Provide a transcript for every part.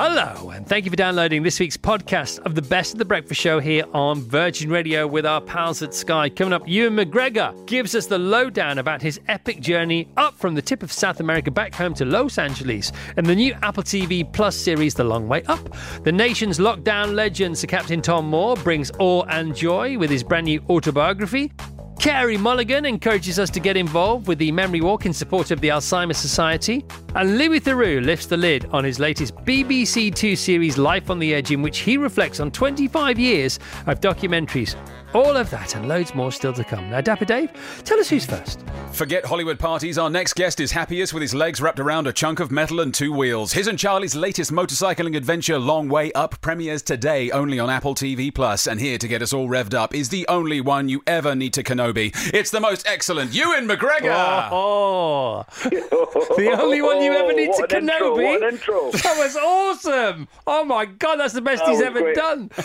Hello, and thank you for downloading this week's podcast of the Best of the Breakfast Show here on Virgin Radio with our pals at Sky. Coming up, Ewan McGregor gives us the lowdown about his epic journey up from the tip of South America back home to Los Angeles and the new Apple TV Plus series, The Long Way Up. The nation's lockdown legend, Sir Captain Tom Moore, brings awe and joy with his brand new autobiography. Carey Mulligan encourages us to get involved with the Memory Walk in support of the Alzheimer's Society. And Louis Theroux lifts the lid on his latest BBC Two series, Life on the Edge, in which he reflects on 25 years of documentaries. All of that and loads more still to come. Now, Dapper Dave, tell us who's first. Forget Hollywood parties. Our next guest is happiest with his legs wrapped around a chunk of metal and two wheels. His and Charlie's latest motorcycling adventure, Long Way Up, premieres today only on Apple TV Plus. And here to get us all revved up is the only one you ever need to Kenobi. It's the most excellent Ewan McGregor. Oh, the only one you ever need to What an intro, Kenobi. what an intro. That was awesome. Oh my God, that's the best That he's ever great. done.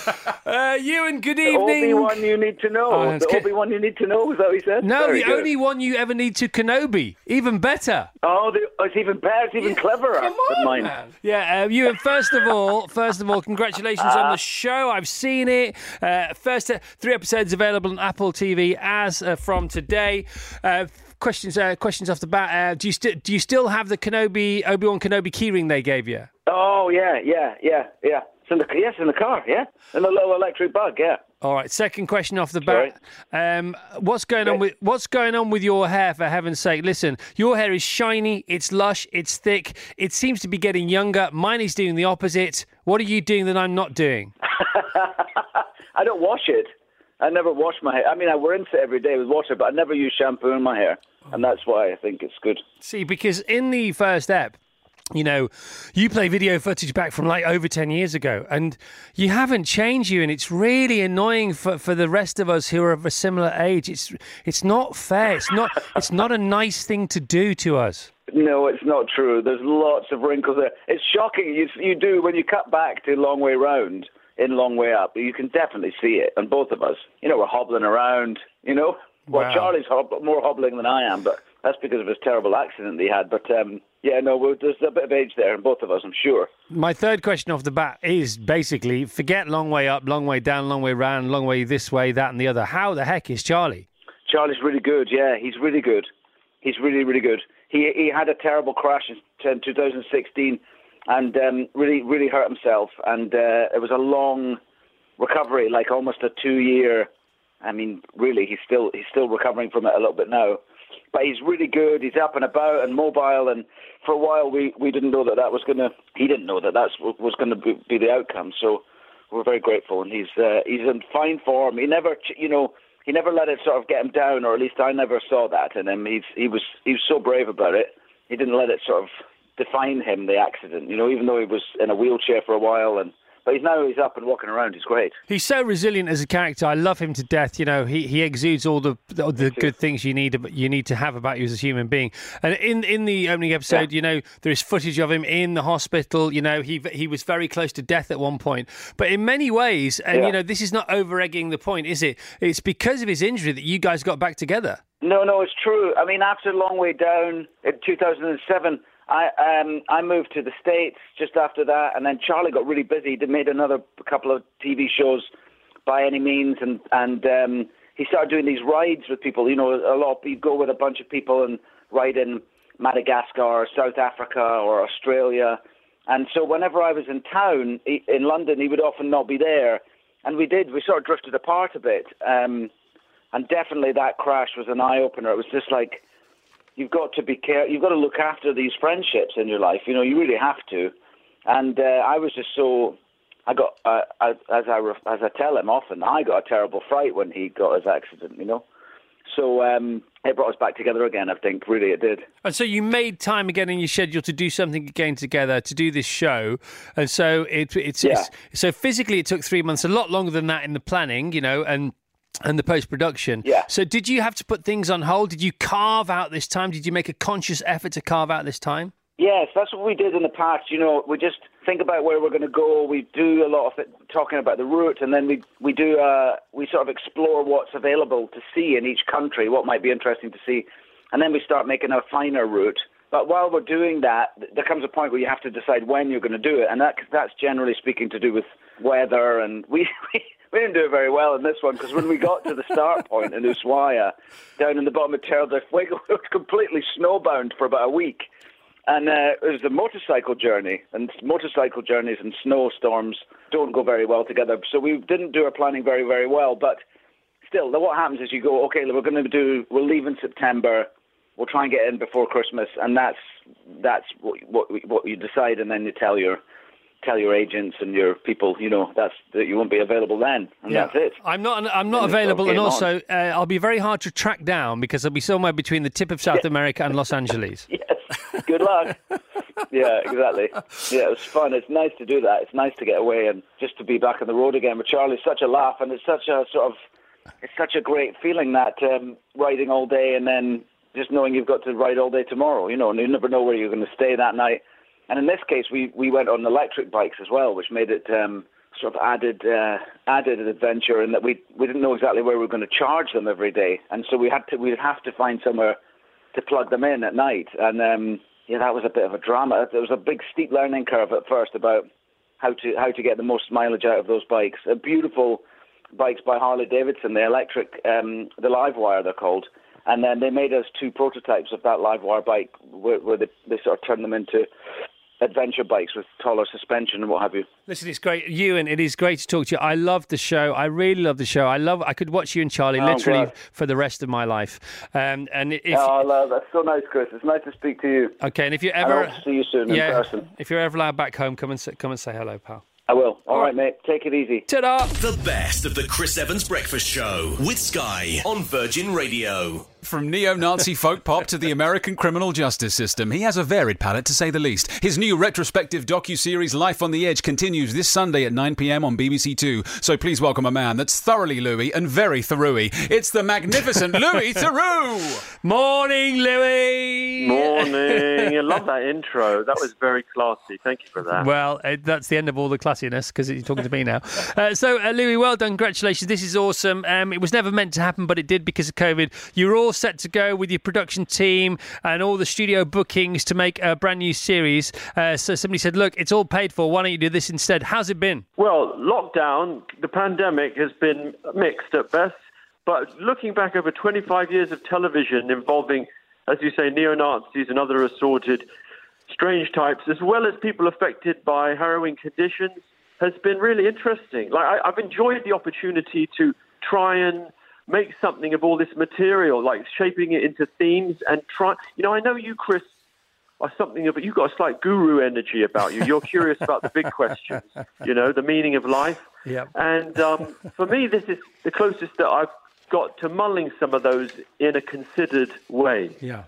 Uh, Ewan, good The evening. You need to know. Oh, the Obi Wan you need to know. Is that what he said? No, Very the good. only one you ever need to Kenobi. Even better. Oh, the, oh, it's even better. It's even cleverer Come than on, mine. man. Yeah, uh, Ewan. First of all, first of all, congratulations on the show. I've seen it. Uh, first uh, three episodes available on Apple TV as uh, from today. Uh, questions, uh, questions off the bat. Uh, do you still do you still have the Kenobi Obi Wan Kenobi keyring they gave you? Oh yeah, yeah, yeah, yeah. It's in the yes, in the car. Yeah, in the little electric bug. Yeah. All right. Second question off the bat. Um, what's going on with what's going on with your hair? For heaven's sake, listen. Your hair is shiny. It's lush. It's thick. It seems to be getting younger. Mine is doing the opposite. What are you doing that I'm not doing? I don't wash it. I never wash my hair. I mean, I rinse it every day with water, but I never use shampoo in my hair, and that's why I think it's good. See, because in the first ep, you know, you play video footage back from like over 10 years ago, and you haven't changed you, and it's really annoying for, for the rest of us who are of a similar age. It's it's not fair. It's not it's not a nice thing to do to us. No, it's not true. There's lots of wrinkles there. It's shocking. You, you do when you cut back to Long Way Round in Long Way Up. You can definitely see it on both of us. You know, we're hobbling around. You know, well, Wow. Charlie's hob- more hobbling than I am, but that's because of his terrible accident he had. But um, yeah, no, well, there's a bit of age there in both of us, I'm sure. My third question off the bat is basically forget long way up, long way down, long way round, long way this way, that, and the other. How the heck is Charlie? Charlie's really good. Yeah, he's really good. He's really, really good. He he had a terrible crash in 2016, and um, really, really hurt himself. And uh, it was a long recovery, like almost a two-year. I mean, really, he's still he's still recovering from it a little bit now. But he's really good. He's up and about and mobile. And for a while, we, we didn't know that that was gonna. He didn't know that that was going to be, be the outcome. So we're very grateful, and he's uh, he's in fine form. He never, you know, he never let it sort of get him down, or at least I never saw that in him. He's he was he was so brave about it. He didn't let it sort of define him the accident. You know, even though he was in a wheelchair for a while, and but he's now he's up and walking around. He's great. He's so resilient as a character. I love him to death. You know, he, he exudes all the the, the good things you need you need to have about you as a human being. And in in the opening episode, you know, there is footage of him in the hospital. You know, he he was very close to death at one point. But in many ways, and Yeah. you know, this is not over egging the point, is it? It's because of his injury that you guys got back together. No, no, it's true. I mean, after a Long Way Down in 2007, I um, I moved to the States just after that, and then Charlie got really busy. He made another couple of TV shows by any means, and and um, he started doing these rides with people. You know, a lot. He'd go with a bunch of people and ride in Madagascar or South Africa or Australia. And so whenever I was in town he- in London, he would often not be there. And we did. We sort of drifted apart a bit. Um, and definitely that crash was an eye opener. It was just like you've got to be care. You've got to look after these friendships in your life. You know, you really have to. And uh, I was just so. I got uh, as as I re- as I tell him often. I got a terrible fright when he got his accident. You know, So um, it brought us back together again. I think really it did. And so you made time again in your schedule to do something again together to do this show, and so it, it's, Yeah. it's so physically it took three months, a lot longer than that in the planning, you know, and and the post production. Yeah. So did you have to put things on hold? Did you carve out this time? Did you make a conscious effort to carve out this time? Yes, that's what we did in the past. You know, we just think about where we're going to go. We do a lot of it, talking about the route, and then we we do uh, we sort of explore what's available to see in each country, what might be interesting to see, and then we start making a finer route. But while we're doing that, there comes a point where you have to decide when you're going to do it, and that that's generally speaking to do with weather. And we we didn't do it very well in this one because when we got to the start point in Ushuaia, down in the bottom of Tierra del Fuego, it was completely snowbound for about a week. And uh, it was a motorcycle journey, and motorcycle journeys and snowstorms don't go very well together. So we didn't do our planning very, very well. But still, what happens is you go, okay, we're going to do, we'll leave in September, we'll try and get in before Christmas, and that's that's what what, what you decide, and then you tell your tell your agents and your people, you know, that's that you won't be available then, and that's it. I'm not. I'm not And available, and also uh, I'll be very hard to track down because I'll be somewhere between the tip of South America and Los Angeles. Yes. Good luck. yeah, exactly. Yeah, it was fun. It's nice to do that. It's nice to get away and just to be back on the road again. But Charlie's such a laugh, and it's such a sort of, it's such a great feeling that um, riding all day and then just knowing you've got to ride all day tomorrow. You know, and you never know where you're going to stay that night. And in this case, we we went on electric bikes as well, which made it. Um, Sort of added uh, added an adventure in that we we didn't know exactly where we were going to charge them every day, and so we had to we'd have to find somewhere to plug them in at night. And um, yeah, that was a bit of a drama. There was a big steep learning curve at first about how to how to get the most mileage out of those bikes. Uh, beautiful bikes by Harley Davidson, the electric, um, the Livewire they're called. And then they made us two prototypes of that Livewire bike, where, where they, they sort of turned them into adventure bikes with taller suspension and what have you. Listen, it's great, Ewan. It is great to talk to you. I love the show. I really love the show. I love. I could watch you and Charlie Oh, literally glad. for the rest of my life. Um, and if oh, love, that's so nice, Chris. It's nice to speak to you. okay, and if you And I ever see you soon in person. if you're ever allowed back home, come and say, come and say hello, pal. I will. All right, mate. Take it easy. Ta-da! The best of the Chris Evans Breakfast Show with Sky on Virgin Radio. From neo Nazi folk pop to the American criminal justice system, he has a varied palette to say the least. His new retrospective docu-series Life on the Edge continues this Sunday at 9pm on BBC Two. So please welcome a man that's thoroughly Louis and very Theroux. It's the magnificent Louis Theroux! Morning, Louis. Morning. I love that intro. That was very classy. Thank you for that. Well, uh, that's the end of all the classiness because you're talking to me now. Uh, so, uh, Louis, well done. Congratulations. This is awesome. Um, it was never meant to happen, but it did because of COVID. You were set to go with your production team and all the studio bookings to make a brand new series. Uh, so, somebody said, Look, it's all paid for. Why don't you do this instead? How's it been? Well, lockdown, the pandemic has been mixed at best. But looking back over 25 years of television involving, as you say, neo Nazis and other assorted strange types, as well as people affected by harrowing conditions, has been really interesting. Like I, I've enjoyed the opportunity to try and make something of all this material, like shaping it into themes and try. You know, I know you, Chris, are something of a you've got a slight guru energy about you. You're curious about the big questions, you know, the meaning of life. Yep. And um, for me, this is the closest that I've got to mulling some of those in a considered way. Yeah.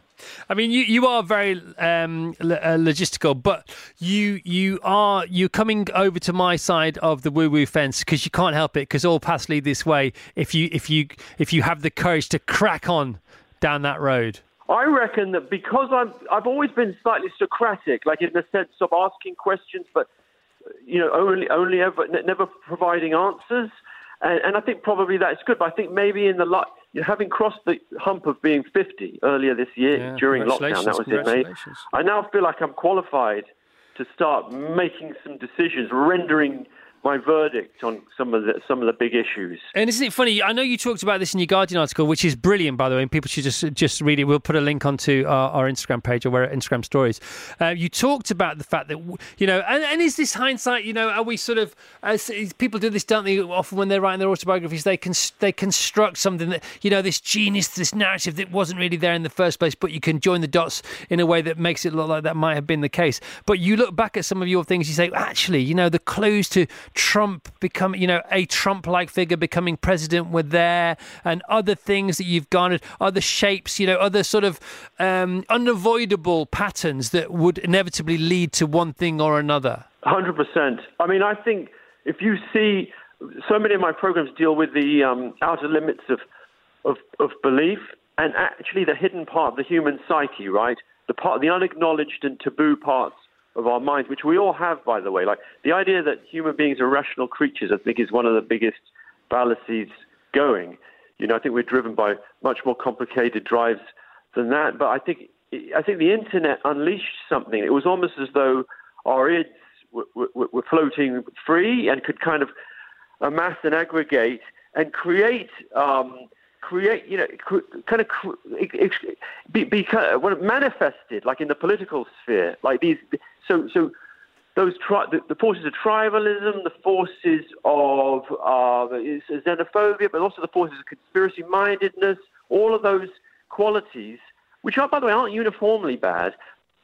I mean, you, you are very um, lo- uh, logistical, but you you are you're coming over to my side of the woo woo fence because you can't help it because all paths lead this way. If you if you if you have the courage to crack on down that road. I reckon that because I'm, I've always been slightly Socratic, like in the sense of asking questions, but you know, only only ever ne- never providing answers, and, and I think probably that's good. But I think maybe in the know, having crossed the hump of being 50 earlier this year Yeah, during lockdown, that was in May. I now feel like I'm qualified to start making some decisions, rendering my verdict on some of the some of the big issues. And isn't it funny? I know you talked about this in your Guardian article, which is brilliant, by the way. And people should just just read it. We'll put a link onto our, our Instagram page or where Instagram stories. Uh, you talked about the fact that you know, and, and is this hindsight? You know, are we sort of as people do this, don't they? Often when they're writing their autobiographies, they can they construct something that you know, this genius, this narrative that wasn't really there in the first place, but you can join the dots in a way that makes it look like that might have been the case. But you look back at some of your things, you say, actually, you know, the clues to Trump become, you know, a Trump-like figure becoming president were there, and other things that you've garnered, other shapes, you know, other sort of um, unavoidable patterns that would inevitably lead to one thing or another? Hundred percent. I mean, I think if you see, so many of my programs deal with the um, outer limits of, of of belief and actually the hidden part of the human psyche, right? The part, the unacknowledged and taboo parts of our minds, which we all have, by the way. Like the idea that human beings are rational creatures, I think, is one of the biggest fallacies going. You know, I think we're driven by much more complicated drives than that. But I think, I think the internet unleashed something. It was almost as though our ids were, were, were floating free and could kind of amass and aggregate and create. Um, create, you know, kind of be, be kind of, manifested, like in the political sphere, like these. So, so those tri- the, the, forces of tribalism, the forces of uh, xenophobia, but also the forces of conspiracy mindedness, all of those qualities, which are, by the way, aren't uniformly bad,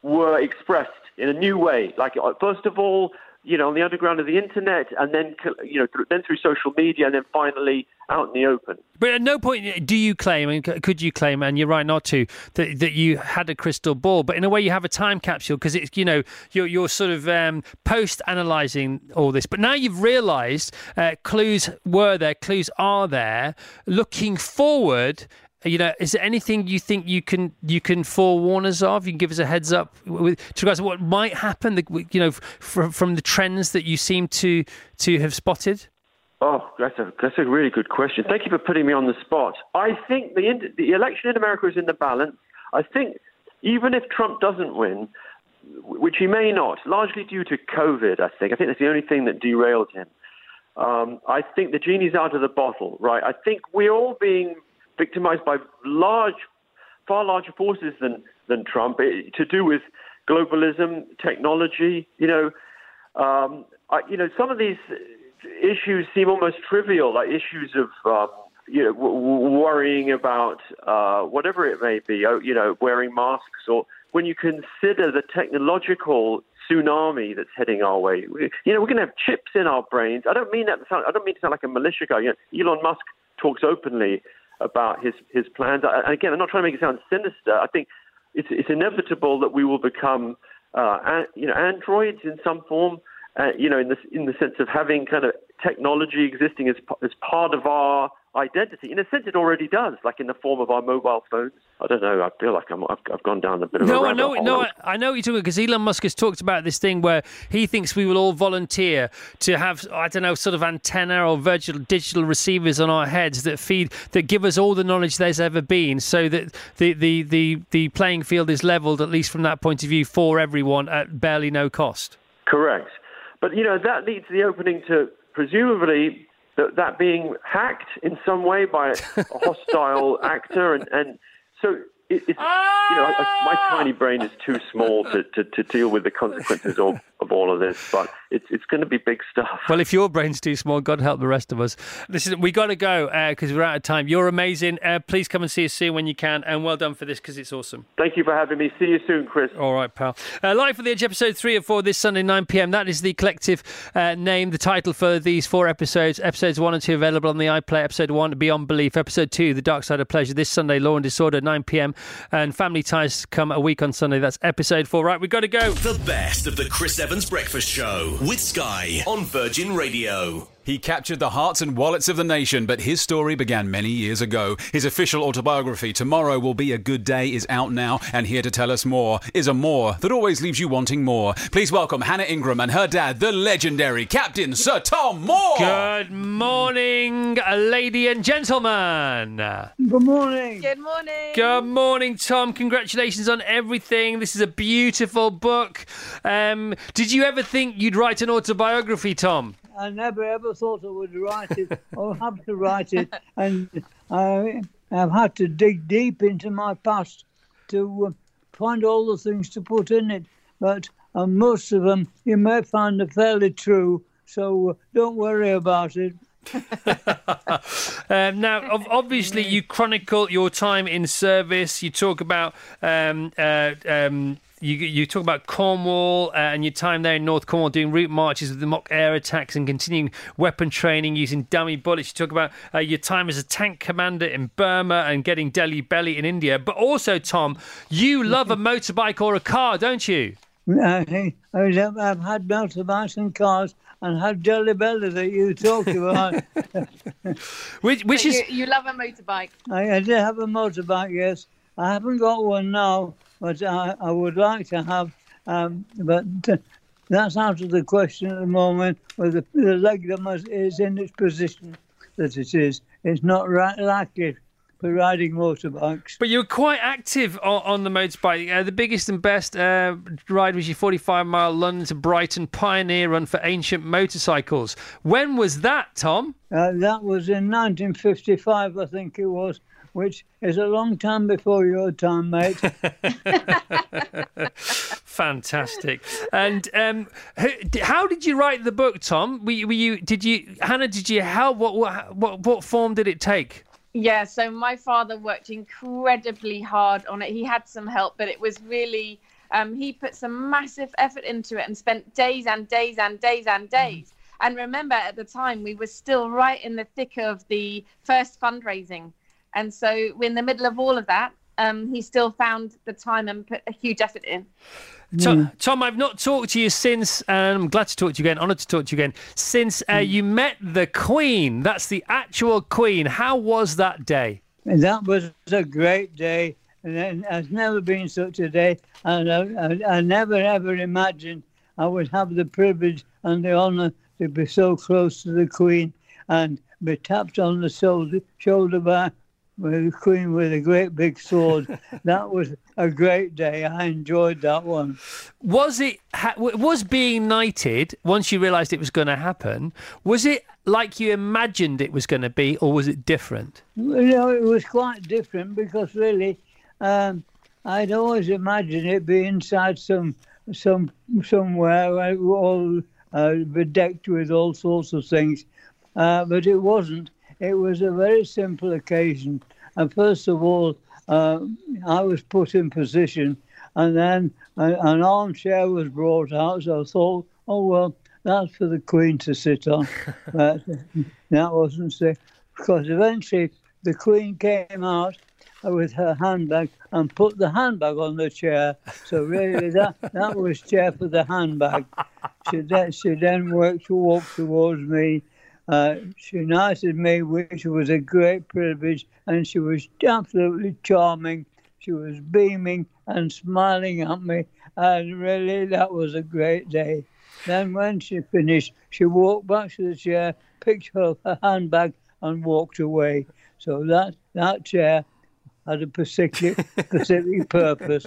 were expressed in a new way. Like, uh, first of all, you know, on the underground of the internet, and then you know, then through social media, and then finally out in the open. But at no point do you claim, and could you claim, and you're right not to, that that you had a crystal ball. But in a way, you have a time capsule because it's you know you're you're sort of um, post analysing all this. But now you've realised uh, clues were there, clues are there. Looking forward, you know, is there anything you think you can you can forewarn us of? You can give us a heads up with to what might happen. You know, from from the trends that you seem to to have spotted. Oh, that's a that's a really good question. Thank you for putting me on the spot. I think the the election in America is in the balance. I think even if Trump doesn't win, which he may not, largely due to COVID, I think. I think that's the only thing that derailed him. Um, I think the genie's out of the bottle, right? I think we're all being victimized by large, far larger forces than, than Trump eh, to do with globalism, technology. You know, um, I, you know, some of these issues seem almost trivial, like issues of um, you know w- worrying about uh, whatever it may be. Oh, you know, wearing masks, or when you consider the technological tsunami that's heading our way. We, you know, we're going to have chips in our brains. I don't mean that. To sound, I don't mean to sound like a militia guy. You know, Elon Musk talks openly about his his plans. And again, I'm not trying to make it sound sinister. I think it's it's inevitable that we will become uh, you know androids in some form. Uh, you know, in the in the sense of having kind of technology existing as as part of our identity. In a sense, it already does, like in the form of our mobile phones. I don't know. I feel like I'm, I've, I've gone down a bit of no, I know, hole. no, I, I know what you're talking because Elon Musk has talked about this thing where he thinks we will all volunteer to have, I don't know, sort of antenna or virtual digital receivers on our heads that feed, that give us all the knowledge there's ever been, so that the the the, the playing field is leveled, at least from that point of view, for everyone at barely no cost. Correct, but you know that leads the opening to presumably that, that being hacked in some way by a hostile actor, and, and so it, it's you know I, my tiny brain is too small to, to, to deal with the consequences of, of all of this, but it's it's going to be big stuff. Well, if your brain's too small, God help the rest of us. Listen, we got to go because uh, we're out of time. You're amazing. Uh, please come and see us soon when you can, and well done for this because it's awesome. Thank you for having me. See you soon, Chris. All right, pal. Uh, Live for the Edge, episode three or four this Sunday, 9 p.m. That is the collective uh, name, the title for these four episodes. Episodes one and two available on the iPlayer. Episode one, Beyond Belief. Episode two, The Dark Side of Pleasure. This Sunday, Law and Disorder, 9 p.m. And Family Ties come a week on Sunday. That's episode four. Right, we've got to go. The best of the Chris Evans Breakfast Show with Sky on Virgin Radio. He captured the hearts and wallets of the nation, but his story began many years ago. His official autobiography, Tomorrow Will Be a Good Day, is out now, and here to tell us more is a more that always leaves you wanting more. Please welcome Hannah Ingram and her dad, the legendary Captain Sir Tom Moore. Good morning, lady and gentlemen. Good morning. Good morning. Good morning, Tom. Congratulations on everything. This is a beautiful book. Um, did you ever think you'd write an autobiography, Tom? I never ever thought I would write it or have to write it, and I have had to dig deep into my past to uh, find all the things to put in it. But uh, most of them you may find are fairly true, so uh, don't worry about it. um, now, obviously, you chronicle your time in service. You talk about um, uh, um, you, you talk about Cornwall uh, and your time there in North Cornwall doing route marches with the mock air attacks and continuing weapon training using dummy bullets. You talk about uh, your time as a tank commander in Burma and getting Delhi Belly in India. But also, Tom, you love a motorbike or a car, don't you? I, I've had motorbikes and cars and had Delhi Belly that you talked about. which which is you, you, love a motorbike. I, I did have a motorbike, yes. I haven't got one now, but I, I would like to have. Um, but uh, that's out of the question at the moment. With the, the leg that is in its position that it is, it's not right likely for riding motorbikes. But you were quite active on, on the motorbike. Uh, the biggest and best uh, ride was your 45 mile London to Brighton pioneer run for ancient motorcycles. When was that, Tom? Uh, that was in 1955, I think it was which is a long time before your time, mate. Fantastic. And um, how did you write the book, Tom? Were you, were you, did you, Hannah? Did you help? What, what, what, what form did it take? Yeah, so my father worked incredibly hard on it. He had some help, but it was really um, he put some massive effort into it and spent days and days and days and days. Mm. And remember, at the time, we were still right in the thick of the first fundraising. And so, in the middle of all of that, um, he still found the time and put a huge effort in. Tom, hmm. Tom, I've not talked to you since, and I'm glad to talk to you again, honoured to talk to you again, since uh, hmm. you met the Queen. That's the actual Queen. How was that day? That was a great day. And there's never been such a day. And I, I, I never ever imagined I would have the privilege and the honour to be so close to the Queen and be tapped on the shoulder, shoulder by with the Queen with a great big sword. that was a great day. I enjoyed that one. Was it was being knighted once you realised it was going to happen? Was it like you imagined it was going to be, or was it different? You know, it was quite different because really, um, I'd always imagined it be inside some some somewhere all uh, bedecked with all sorts of things, uh, but it wasn't. It was a very simple occasion. And first of all, uh, I was put in position, and then a, an armchair was brought out. So I thought, oh, well, that's for the Queen to sit on. but that wasn't so. Because eventually the Queen came out with her handbag and put the handbag on the chair. So really, that, that was chair for the handbag. She then, she then worked to walk towards me uh, she knighted me, which was a great privilege, and she was absolutely charming. She was beaming and smiling at me, and really that was a great day. Then, when she finished, she walked back to the chair, picked up her handbag, and walked away. So that that chair had a specific, specific purpose.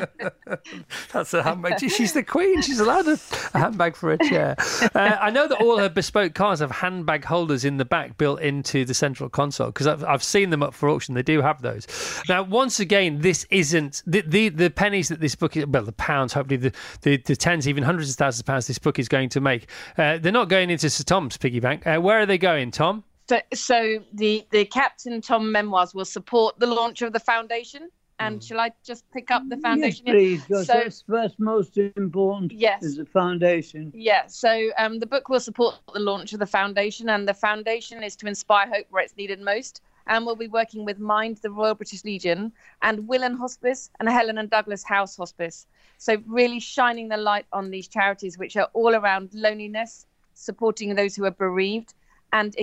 That's a handbag. She's the queen. She's allowed a, a handbag for a chair. Uh, I know that all her bespoke cars have handbag holders in the back built into the central console because I've, I've seen them up for auction. They do have those. Now, once again, this isn't the the, the pennies that this book is, well, the pounds, hopefully the, the, the tens, even hundreds of thousands of pounds this book is going to make. Uh, they're not going into Sir Tom's piggy bank. Uh, where are they going, Tom? So, so the the Captain Tom memoirs will support the launch of the foundation. And mm. shall I just pick up the foundation? Yes, please. Because so, that's, that's most important. Yes, is the foundation. Yeah. So um, the book will support the launch of the foundation, and the foundation is to inspire hope where it's needed most. And we'll be working with Mind, the Royal British Legion, and Willen Hospice and Helen and Douglas House Hospice. So really shining the light on these charities, which are all around loneliness, supporting those who are bereaved, and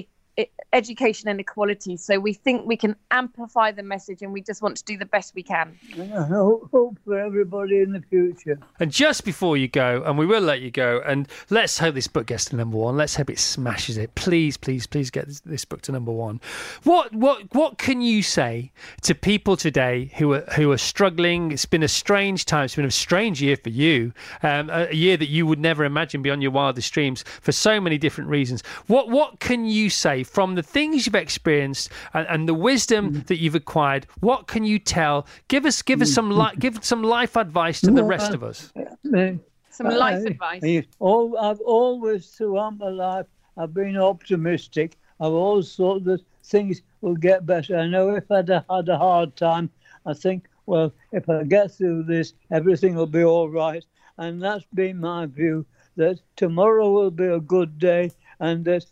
education and equality. So we think we can amplify the message, and we just want to do the best we can. I hope for everybody in the future. And just before you go, and we will let you go, and let's hope this book gets to number one. Let's hope it smashes it. Please, please, please get this, this book to number one. What, what, what can you say to people today who are who are struggling? It's been a strange time. It's been a strange year for you. Um, a year that you would never imagine beyond your wildest dreams for so many different reasons. What, what can you say? From the things you've experienced and, and the wisdom mm. that you've acquired, what can you tell? Give us, give us mm. some, li- give some life advice to the rest uh, of us. Uh, uh, some life advice. All, I've always, throughout my life, I've been optimistic. I've always thought that things will get better. I know if I'd had a hard time, I think, well, if I get through this, everything will be all right. And that's been my view that tomorrow will be a good day and that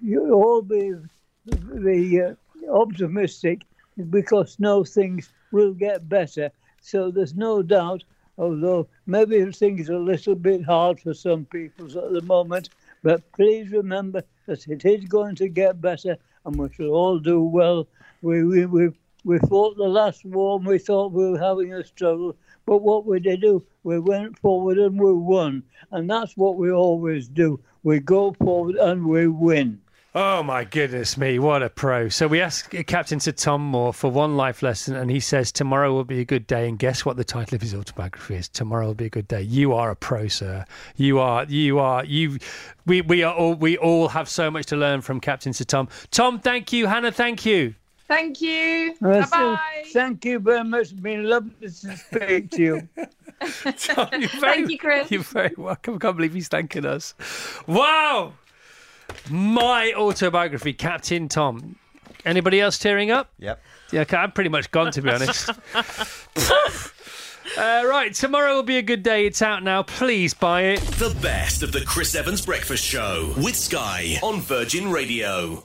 you all be, be uh, optimistic because no things will get better. So there's no doubt, although maybe things are a little bit hard for some people at the moment, but please remember that it is going to get better and we shall all do well. We, we, we, we fought the last war and we thought we were having a struggle, but what would they do, we went forward and we won. And that's what we always do. We go forward and we win. Oh my goodness me, what a pro. So we asked Captain Sir Tom Moore for one life lesson and he says tomorrow will be a good day and guess what the title of his autobiography is? Tomorrow will be a good day. You are a pro, sir. You are you are you we we are all we all have so much to learn from Captain Sir Tom. Tom, thank you. Hannah, thank you. Thank you. Well, bye so bye. thank you very much. It's been lovely to speak to you. Tom, you're very, Thank you, Chris. You're very welcome. I can't believe he's thanking us. Wow. My autobiography, Captain Tom. Anybody else tearing up? Yep. Yeah, okay, I'm pretty much gone, to be honest. uh, right, tomorrow will be a good day. It's out now. Please buy it. The best of the Chris Evans Breakfast Show with Sky on Virgin Radio.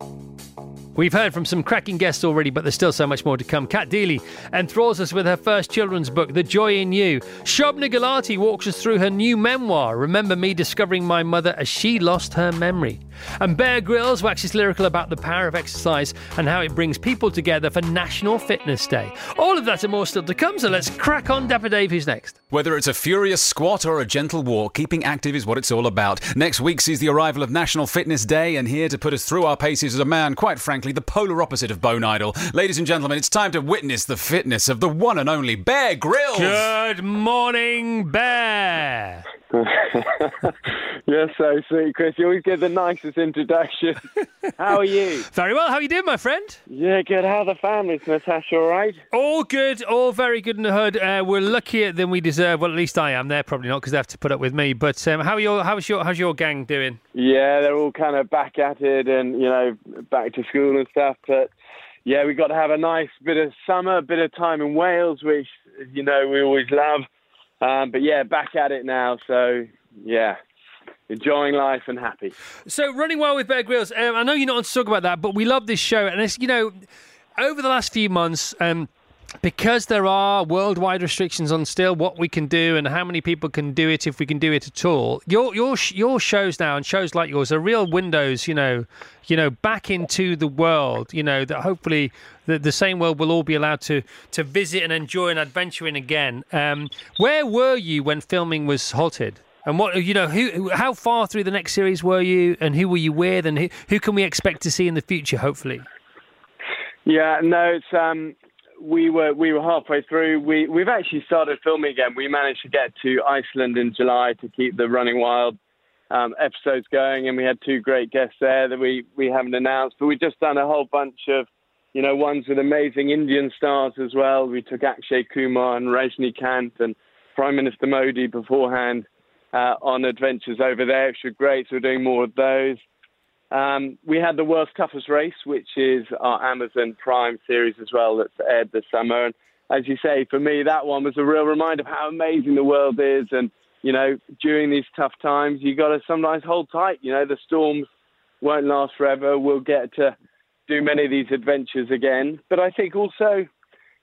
Música We've heard from some cracking guests already, but there's still so much more to come. Cat Deeley enthralls us with her first children's book, The Joy in You. Shobna Gulati walks us through her new memoir, Remember Me Discovering My Mother as She Lost Her Memory. And Bear Grylls waxes lyrical about the power of exercise and how it brings people together for National Fitness Day. All of that and more still to come, so let's crack on. Dapper Dave, who's next? Whether it's a furious squat or a gentle walk, keeping active is what it's all about. Next week sees the arrival of National Fitness Day, and here to put us through our paces is a man, quite frankly, the polar opposite of Bone Idle. Ladies and gentlemen, it's time to witness the fitness of the one and only Bear Grylls. Good morning, Bear. You're so sweet, Chris. You always give the nicest introduction. How are you? Very well. How are you doing, my friend? Yeah, good. How are the families, Natasha? All right? All good, all very good in the hood. Uh, we're luckier than we deserve. Well, at least I am. They're probably not because they have to put up with me. But um, how are your how's your how's your gang doing? Yeah, they're all kind of back at it and, you know, back to school and stuff. But yeah, we got to have a nice bit of summer, a bit of time in Wales, which, you know, we always love. Um, but yeah, back at it now. So yeah, enjoying life and happy. So running well with Bear Grylls. Um, I know you're not on to talk about that, but we love this show, and it's you know, over the last few months. Um, because there are worldwide restrictions on still what we can do and how many people can do it if we can do it at all. Your your your shows now and shows like yours are real windows, you know, you know, back into the world. You know that hopefully the, the same world we'll all be allowed to to visit and enjoy and adventure in again. Um, where were you when filming was halted? And what you know, who, how far through the next series were you, and who were you with, and who, who can we expect to see in the future? Hopefully. Yeah, no, it's um, we were we were halfway through. We we've actually started filming again. We managed to get to Iceland in July to keep the Running Wild um, episodes going, and we had two great guests there that we we haven't announced. But we've just done a whole bunch of, you know, ones with amazing Indian stars as well. We took Akshay Kumar and Rajinikanth and Prime Minister Modi beforehand uh, on adventures over there, which were great. So we're doing more of those. Um, we had the world's toughest race, which is our Amazon Prime series as well, that's aired this summer. And as you say, for me, that one was a real reminder of how amazing the world is. And you know, during these tough times, you got to sometimes hold tight. You know, the storms won't last forever. We'll get to do many of these adventures again. But I think also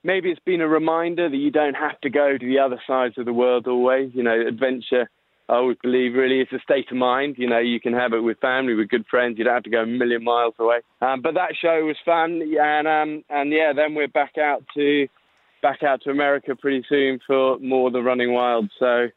maybe it's been a reminder that you don't have to go to the other sides of the world always. You know, adventure I would believe really it's a state of mind. You know, you can have it with family, with good friends. You don't have to go a million miles away. Um, but that show was fun, and um, and yeah, then we're back out to back out to America pretty soon for more the Running Wild. So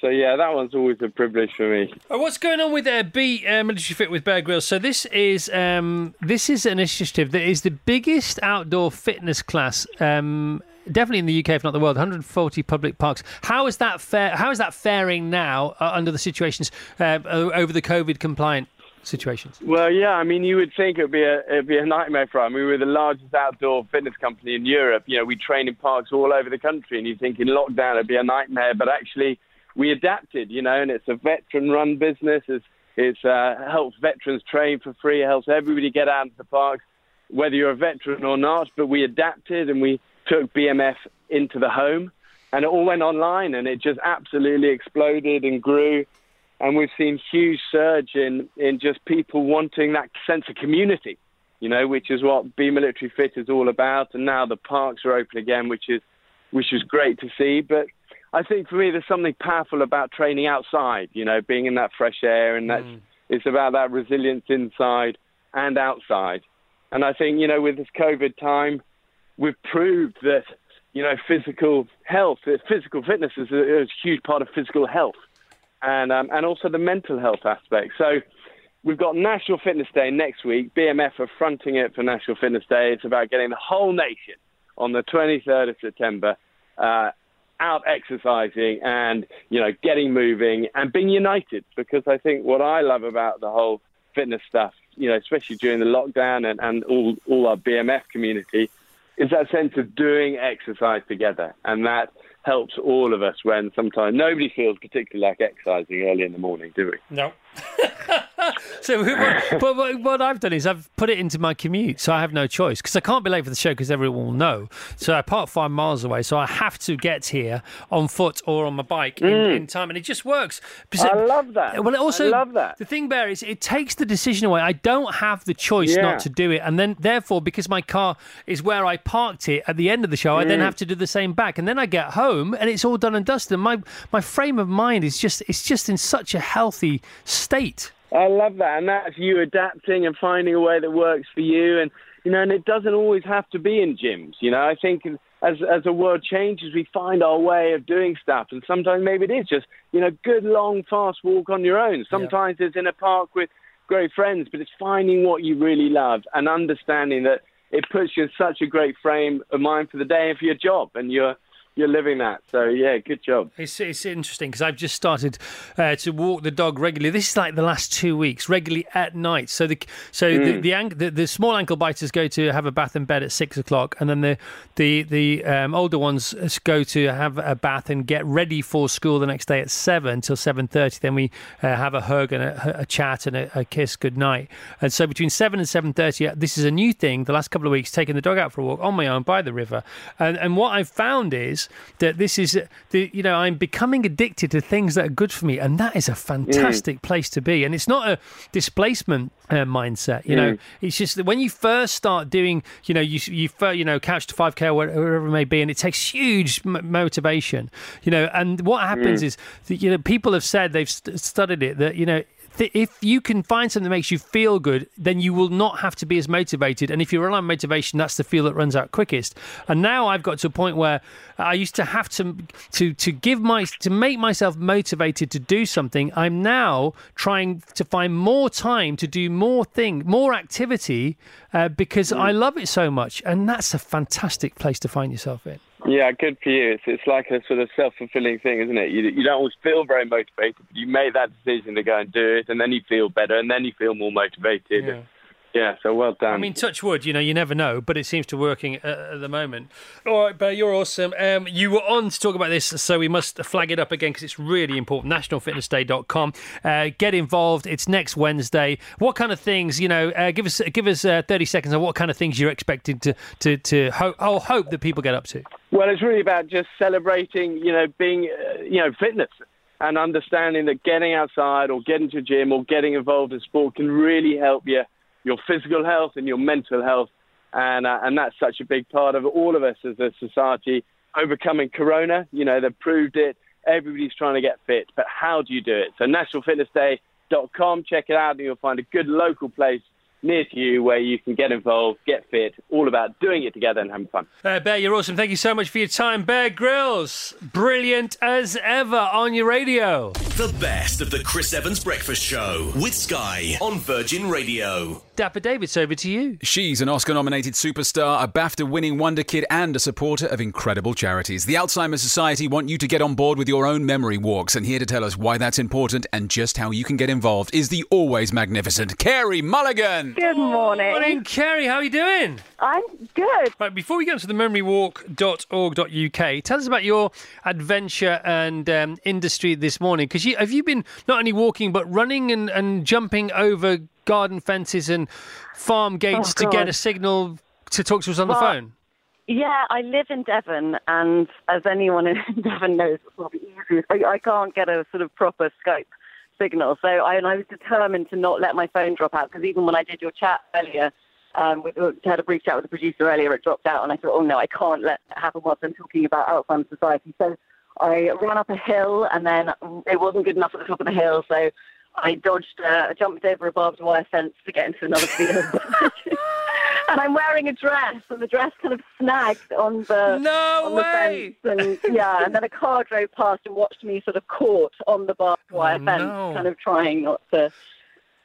So yeah, that one's always a privilege for me. Uh, what's going on with uh, Be uh, Military Fit with Bear Grylls? So this is um, this is an initiative that is the biggest outdoor fitness class. Um, definitely in the UK, if not the world, 140 public parks. How is that fair? How is that faring now uh, under the situations uh, over the COVID compliant situations? Well, yeah, I mean, you would think it'd be a it'd be a nightmare for us. I mean, we're the largest outdoor fitness company in Europe. You know, we train in parks all over the country, and you think in lockdown it'd be a nightmare, but actually we adapted. You know, and it's a veteran-run business. It's it's uh, helps veterans train for free. It helps everybody get out into the parks, whether you're a veteran or not. But we adapted and we took BMF into the home, and it all went online, and it just absolutely exploded and grew and we've seen huge surge in in just people wanting that sense of community, you know, which is what Be Military Fit is all about. And now the parks are open again, which is which is great to see. But I think for me, there's something powerful about training outside, you know, being in that fresh air, and that's mm. it's about that resilience inside and outside. And I think you know, with this COVID time, we've proved that you know, physical health, physical fitness is a, is a huge part of physical health and um, and also the mental health aspect. So we've got National Fitness Day next week. BMF are fronting it for National Fitness Day. It's about getting the whole nation on the 23rd of September uh, out exercising and you know getting moving and being united. Because I think what I love about the whole fitness stuff, you know, especially during the lockdown and, and all all our BMF community, is that sense of doing exercise together and that helps all of us when sometimes nobody feels particularly like exercising early in the morning, do we? No. so, what, what, what, I've done is I've put it into my commute, so I have no choice because I can't be late for the show because everyone will know. So I park five miles away, so I have to get here on foot or on my bike in, mm. in time, and it just works. I love that. Well, also, I love that. The thing, Bear, is it takes the decision away. I don't have the choice yeah. not to do it, and then therefore, because my car is where I parked it at the end of the show, mm. I then mm. have to do the same back, and then I get home and it's all done and dusted. And my my frame of mind is just it's just in such a healthy state. I love that, and that's you adapting and finding a way that works for you, and you know, and it doesn't always have to be in gyms. You know, I think as as the world changes, we find our way of doing stuff, and sometimes maybe it is just you know, good long fast walk on your own. Sometimes yeah. it's in a park with great friends, but it's finding what you really love and understanding that it puts you in such a great frame of mind for the day and for your job, and you're you're living that. So yeah, good job. It's it's interesting because I've just started uh, to walk the dog regularly. This is like the last two weeks, regularly at night. So the so mm. the, the, the, the small ankle biters go to have a bath in bed at six o'clock, and then the the the um, older ones go to have a bath and get ready for school the next day at seven till seven thirty. Then we uh, have a hug and a, a chat and a, a, kiss good night. And so between seven and seven thirty, uh, this is a new thing. The last couple of weeks, taking the dog out for a walk on my own by the river, and and what I've found is that this is the you know I'm becoming addicted to things that are good for me, and that is a fantastic mm. place to be. And it's not a displacement uh, mindset. You mm. know, it's just that when you first start doing, you know, you you you know, couch to five k or whatever it may be, and it takes huge m- motivation. You know, and what happens mm. is that, you know people have said they've st- studied it that you know if you can find something that makes you feel good, then you will not have to be as motivated. And if you rely on motivation, that's the fuel that runs out quickest. And now I've got to a point where I used to have to to to give my to make myself motivated to do something. I'm now trying to find more time to do more thing, more activity, uh, because I love it so much. And that's a fantastic place to find yourself in. Yeah, good for you. It's, it's like a sort of self fulfilling thing, isn't it? You, you don't always feel very motivated, but you make that decision to go and do it, and then you feel better, and then you feel more motivated. Yeah. Yeah, so well done. I mean, touch wood, you know, you never know, but it seems to be working at, at the moment. All right, Bear, you're awesome. Um, you were on to talk about this, so we must flag it up again because it's really important. NationalFitnessDay.com. Uh, get involved. It's next Wednesday. What kind of things, you know, uh, give us give us uh, 30 seconds on what kind of things you're expecting to, to, to hope, oh, hope that people get up to. Well, it's really about just celebrating, you know, being, uh, you know, fitness and understanding that getting outside or getting to a gym or getting involved in sport can really help you your physical health and your mental health. And, uh, and that's such a big part of all of us as a society. Overcoming Corona, you know, they've proved it. Everybody's trying to get fit, but how do you do it? So nationalfitnessday.com, check it out, and you'll find a good local place near to you where you can get involved, get fit, all about doing it together and having fun. Uh, Bear, you're awesome. Thank you so much for your time. Bear Grylls, brilliant as ever on your radio. The best of the Chris Evans Breakfast Show with Sky on Virgin Radio. Dapper David's over to you. She's an Oscar nominated superstar, a BAFTA winning Wonder Kid, and a supporter of incredible charities. The Alzheimer's Society want you to get on board with your own memory walks, and here to tell us why that's important and just how you can get involved is the always magnificent Carey Mulligan. Good morning. Morning, Carey. How are you doing? I'm good. Right, before we get to the memorywalk.org.uk, tell us about your adventure and um, industry this morning. Because you, have you been not only walking, but running and, and jumping over garden fences and farm gates Oh, to get a signal to talk to us on the phone? Yeah, I live in Devon, and as anyone in Devon knows, it's probably easy. I, I can't get a sort of proper Skype signal. So I, and I was determined to not let my phone drop out because even when I did your chat earlier, um, we had a brief chat with the producer earlier, it dropped out, and I thought, oh no, I can't let it happen whilst I'm talking about Alzheimer's Society. So I ran up a hill, and then it wasn't good enough at the top of the hill, so I dodged, uh, jumped over a barbed wire fence to get into another field. and I'm wearing a dress, and the dress kind of snagged on the no on the fence, and yeah, and then a car drove past and watched me sort of caught on the barbed wire Oh, fence, no. kind of trying not to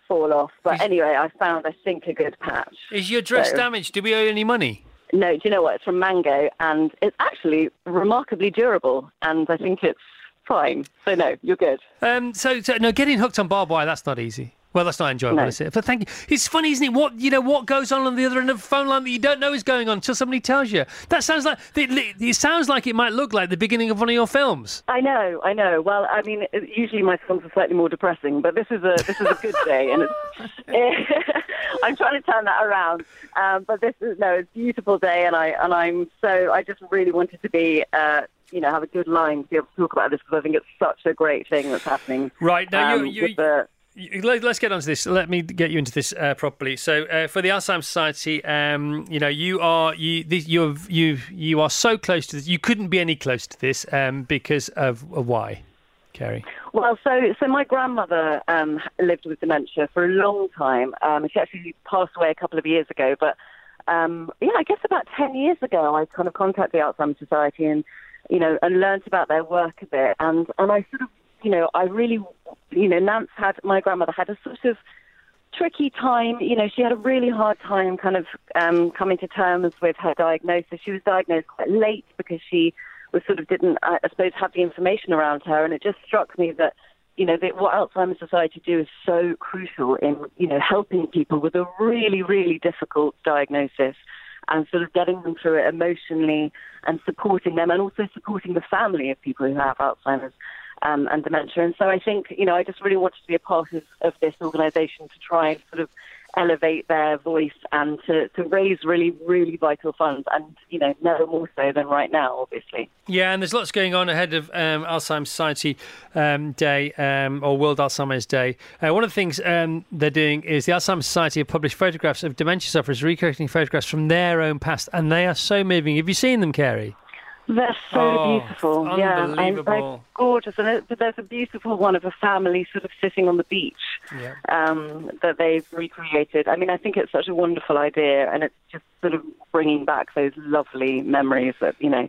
fall off. But anyway, I found I think a good patch. Is your dress So- damaged? Do we owe you any money? No, do you know what? It's from Mango, and it's actually remarkably durable, and I think it's fine. So no, you're good. Um, so, so no, getting hooked on barbed wire, that's not easy. Well, that's not enjoyable, No. is it? But thank you. It's funny, isn't it? What you know, what goes on on the other end of the phone line that you don't know is going on until somebody tells you. That sounds like it, it sounds like it might look like the beginning of one of your films. I know, I know. Well, I mean, usually my films are slightly more depressing, but this is a this is a good day, and it's, I'm trying to turn that around. Um, but this is no, it's a beautiful day, and I and I'm so I just really wanted to be. Uh, you know, have a good line to be able to talk about this because I think it's such a great thing that's happening. Right now, um, you, you, the- you- let, us get onto this. Let me get you into this uh, properly. So, uh, for the Alzheimer's Society, um, you know, you are you this, you're you you are so close to this. You couldn't be any close to this um, because of, of why, Carey. Well, so so my grandmother um, lived with dementia for a long time. Um, she actually passed away a couple of years ago, but um, yeah, I guess about ten years ago, I kind of contacted the Alzheimer's Society and you know and learned about their work a bit, and and I sort of you know I really you know Nance had my grandmother had a sort of tricky time. You know, she had a really hard time kind of um, coming to terms with her diagnosis. She was diagnosed quite late because she was sort of didn't, I I suppose, have the information around her. And it just struck me that, you know, that what Alzheimer's Society do is so crucial in, you know, helping people with a really, really difficult diagnosis and sort of getting them through it emotionally and supporting them and also supporting the family of people who have Alzheimer's um, and dementia. And so I think, you know, I just really wanted to be a part of, of this organisation to try and sort of elevate their voice and to, to raise really, really vital funds and, you know, never more so than right now, obviously. Yeah, and there's lots going on ahead of um, Alzheimer's Society um, Day um, or World Alzheimer's Day. Uh, one of the things um, they're doing is the Alzheimer's Society have published photographs of dementia sufferers, recreating photographs from their own past, and they are so moving. Have you seen them, Carey? They're so Oh, beautiful. Yeah, and they're gorgeous. And it, but there's a beautiful one of a family sort of sitting on the beach Yeah. um, that they've recreated. I mean, I think it's such a wonderful idea, and it's just sort of bringing back those lovely memories that you know.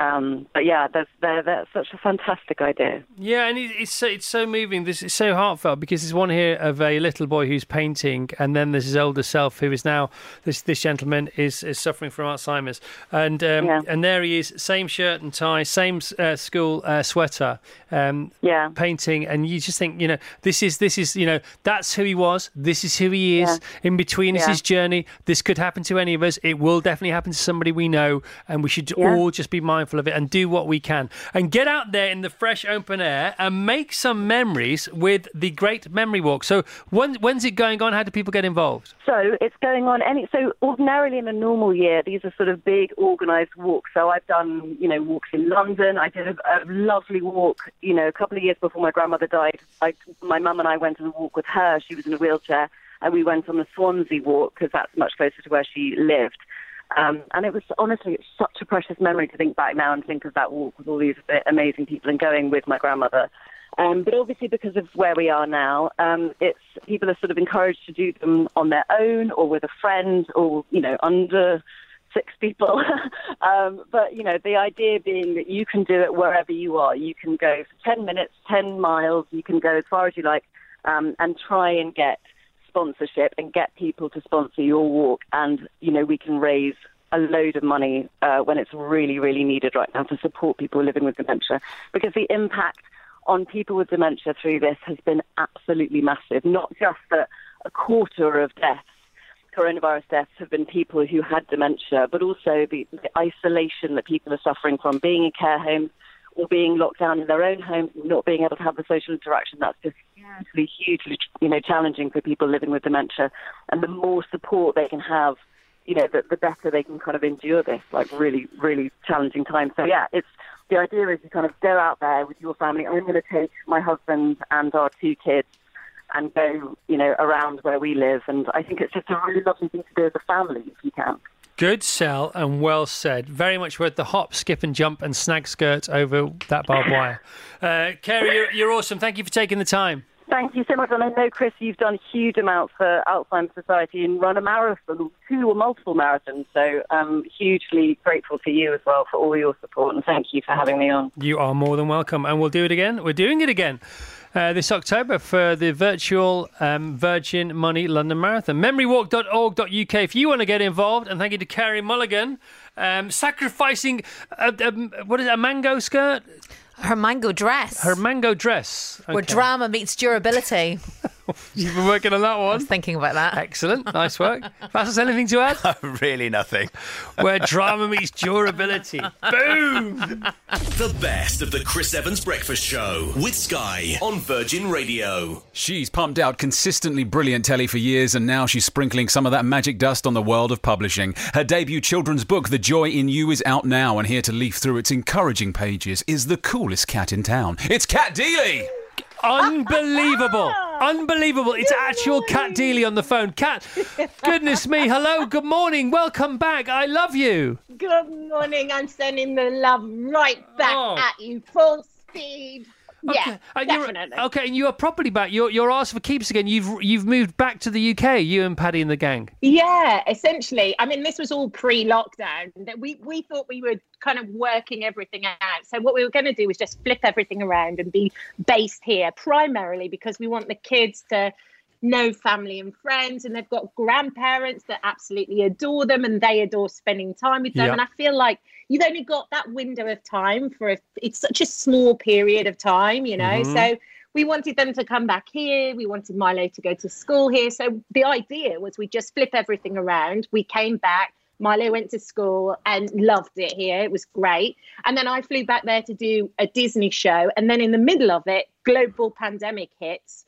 Um, but yeah, that's they're, that's such a fantastic idea. Yeah, and it's so, it's so moving. This is so heartfelt because there's one here of a little boy who's painting, and then there's his older self who is now this this gentleman is, is suffering from Alzheimer's, and um, Yeah. and there he is, same shirt and tie, same uh, school uh, sweater, um, yeah, painting, and you just think, you know, this is this is you know that's who he was, this is who he is. Yeah. In between is his journey. This could happen to any of us. It will definitely happen to somebody we know, and we should Yeah. all just be mindful of it and do what we can and get out there in the fresh open air and make some memories with the Great Memory Walk. So when, when's it going on? How do people get involved? So it's going on any. So ordinarily in a normal year, these are sort of big organised walks. So I've done, you know, walks in London. I did a, a lovely walk, you know, a couple of years before my grandmother died. I, my mum and I went on a walk with her. She was in a wheelchair, and we went on the Swansea walk because that's much closer to where she lived. Um, and it was honestly it's such a precious memory to think back now and think of that walk with all these amazing people and going with my grandmother. Um, but obviously, because of where we are now, um, it's people are sort of encouraged to do them on their own or with a friend or you know under six people. um, but you know, the idea being that you can do it wherever you are. You can go for ten minutes, ten miles. You can go as far as you like, um, and try and get sponsorship and get people to sponsor your walk. And you know, we can raise a load of money uh, when it's really, really needed right now to support people living with dementia because the impact on people with dementia through this has been absolutely massive. Not just that a quarter of deaths, coronavirus deaths, have been people who had dementia, but also the, the isolation that people are suffering from being in care homes or being locked down in their own homes, not being able to have the social interaction. That's just hugely, hugely, you know, challenging for people living with dementia. And the more support they can have you know, the, the better they can kind of endure this like really, really challenging time. So yeah, it's the idea is to kind of go out there with your family. I'm going to take my husband and our two kids and go, you know, around where we live. And I think it's just a really lovely thing to do as a family if you can. Good sell and well said. Very much worth the hop, skip, and jump and snag skirts over that barbed wire. Uh, Carey, you're, you're awesome. Thank you for taking the time. Thank you so much. And I know, Chris, you've done huge amounts for Alzheimer's Society and run a marathon, two or multiple marathons. So I'm um, hugely grateful to you as well for all your support. And thank you for having me on. You are more than welcome. And we'll do it again. We're doing it again. Uh, this October for the virtual um, Virgin Money London Marathon. Memorywalk.org.uk if you want to get involved. And thank you to Carey Mulligan. Um, sacrificing a, a, what is it, a mango skirt? Her mango dress. Her mango dress. Okay. Where drama meets durability. You've been working on that one. I was thinking about that. Excellent. Nice work. Vassos, anything to add? really nothing. Where drama meets durability. Boom! The best of the Chris Evans Breakfast Show with Sky on Virgin Radio. She's pumped out consistently brilliant telly for years, and now she's sprinkling some of that magic dust on the world of publishing. Her debut children's book, The Joy in You, is out now, and here to leaf through its encouraging pages is the coolest cat in town. It's Cat Deeley! Unbelievable. Unbelievable. It's actual Cat Deeley on the phone. Cat, goodness me. Hello. Good morning. Welcome back. I love you. Good morning. I'm sending the love right back oh. at you. Full speed. Okay. Yeah, and definitely. okay, and you are properly back. You're you're asked for keeps again. You've you've moved back to the UK. You and Paddy and the gang. Yeah, essentially. I mean, this was all pre-lockdown. That we we thought we were kind of working everything out. So what we were going to do was just flip everything around and be based here, primarily because we want the kids to know family and friends, and they've got grandparents that absolutely adore them, and they adore spending time with them. And I feel like you've only got that window of time for a, it's such a small period of time, you know. Mm-hmm. So we wanted them to come back here. We wanted Milo to go to school here. So the idea was we just flip everything around. We came back. Milo went to school and loved it here. It was great. And then I flew back there to do a Disney show. And then in the middle of it, global pandemic hits.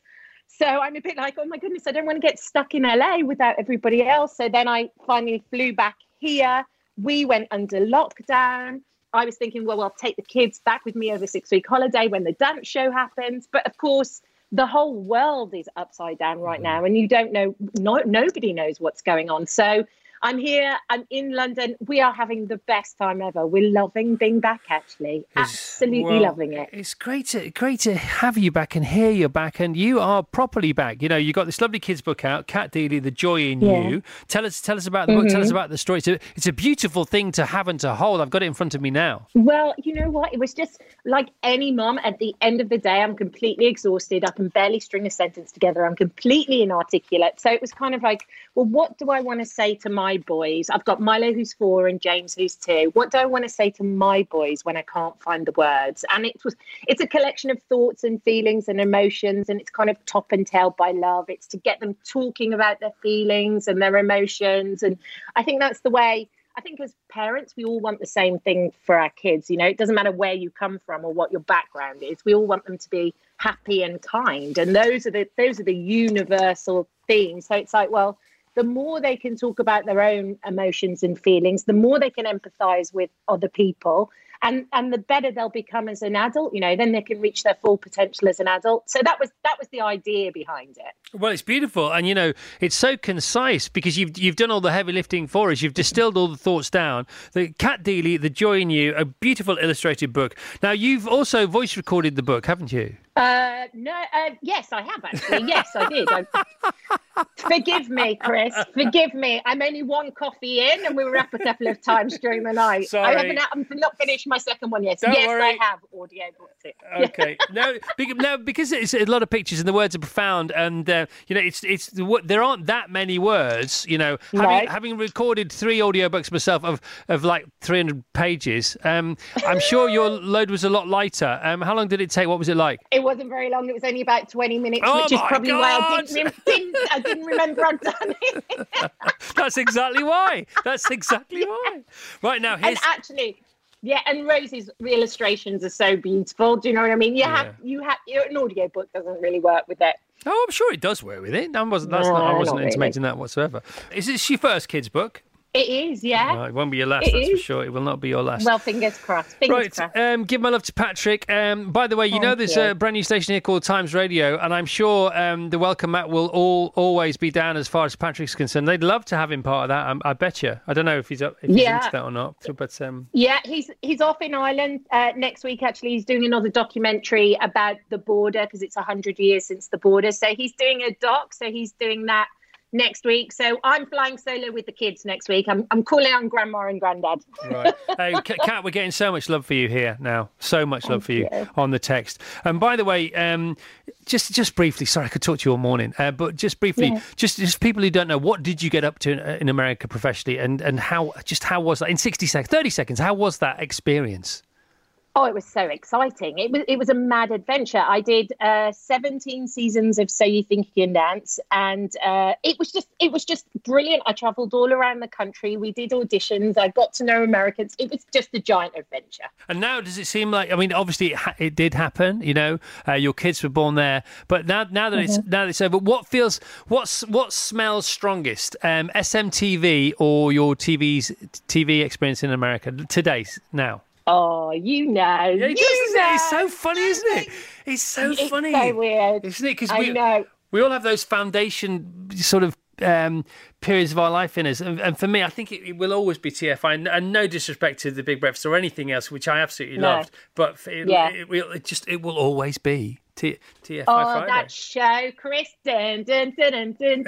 So I'm a bit like, oh my goodness, I don't want to get stuck in LA without everybody else. So then I finally flew back here we went under lockdown. I was thinking, well, I'll take the kids back with me over six week holiday when the dance show happens. But of course, the whole world is upside down right mm-hmm. now, and you don't know, no, nobody knows what's going on. So I'm here. I'm in London. We are having the best time ever. We're loving being back. Actually, absolutely well, loving it. It's great to great to have you back and hear you're back, and you are properly back. You know, you got this lovely kids book out, Cat Deeley, The Joy in yeah. You. Tell us, tell us about the mm-hmm. book. Tell us mm-hmm. about the story. It's a, it's a beautiful thing to have and to hold. I've got it in front of me now. Well, you know what? It was just like any mom. At the end of the day, I'm completely exhausted. I can barely string a sentence together. I'm completely inarticulate. So it was kind of like, well, what do I want to say to my boys. I've got Milo who's four and James who's two. What do I want to say to my boys when I can't find the words? And it was it's a collection of thoughts and feelings and emotions, and it's kind of top and tail by love. It's to get them talking about their feelings and their emotions. And I think that's the way I think as parents, we all want the same thing for our kids. You know, it doesn't matter where you come from or what your background is. We all want them to be happy and kind, and those are the those are the universal themes. So it's like, well, the more they can talk about their own emotions and feelings, the more they can empathize with other people. and and the better they'll become as an adult. You know, then they can reach their full potential as an adult. So that was that was the idea behind it. Well, it's beautiful, and you know it's so concise because you've you've done all the heavy lifting for us. You've distilled all the thoughts down. The Cat Deeley, The Joy in You, a beautiful illustrated book. Now you've also voice recorded the book, haven't you? Uh, no, uh, yes, I have actually. Yes, I did. I, forgive me, Chris. Forgive me. I'm only one coffee in, and we were up a couple of times during the night. Sorry. I haven't. I'm not finished my second one yet. Don't yes, worry. I have audio booked it. Okay. no, bec- no, because it's a lot of pictures and the words are profound, and uh, you know, it's it's there aren't that many words. You know, having, No. having recorded three audiobooks myself of of like 300 pages, um, I'm sure your load was a lot lighter. Um, how long did it take? What was it like? It wasn't very long. It was only about 20 minutes, Oh which is probably why I didn't, rem- didn't, I didn't remember I'd done it. That's exactly why. That's exactly why. Right now, and actually, yeah, and Rose's illustrations are so beautiful. Do you know what I mean? You Yeah. have, you have, you know, an audio book doesn't really work with it. Oh, I'm sure it does work with it. I wasn't. That's not, I wasn't not really. intimating that whatsoever. Is this your first kids' book? It is, yeah. Right, it won't be your last. It that's for sure. It will not be your last. Well, fingers crossed. Fingers right, crossed. um, give my love to Patrick. Um, by the way, you know there's you. a brand new station here called Times Radio, and I'm sure um, the welcome mat will all always be down as far as Patrick's concerned. They'd love to have him part of that. Um, I bet you. I don't know if he's up, if he's Yeah. into that or not, but um, Yeah, he's he's off in Ireland uh, next week. Actually, he's doing another documentary about the border because it's hundred years since the border. So he's doing a doc. So he's doing that next week. So I'm flying solo with the kids next week. I'm I'm calling on grandma and granddad. Right. hey, Cat, we're getting so much love for you here now. So much love for you, you. on the text. And by the way, um, just just briefly, sorry, I could talk to you all morning, uh, but just briefly, Yeah. just just people who don't know, what did you get up to in, uh, in America professionally, and and how just how was that in sixty seconds, thirty seconds? How was that experience? Oh, it was so exciting! It was it was a mad adventure. I did uh, 17 seasons of So You Think You Can Dance, and uh, it was just it was just brilliant. I travelled all around the country. We did auditions. I got to know Americans. It was just a giant adventure. And now, does it seem like? I mean, obviously, it, ha- it did happen. You know, uh, your kids were born there. But now, now that it's now that it's over, what feels what's what smells strongest? Um, SMTV or your TV's TV experience in America today? Now, Oh, you know, yeah, you it? It's so funny, isn't it? It's so It's funny, so weird, isn't it? Because we know. we all have those foundation sort of. Um, periods of our life in us, and, and for me, I think it, it will always be TFI. And, and no disrespect to the Big Breakfast or anything else, which I absolutely No. loved, but it, Yeah. it, it just it will always be T- TFI oh, Friday. that show, Chris. Dun, dun, dun, it was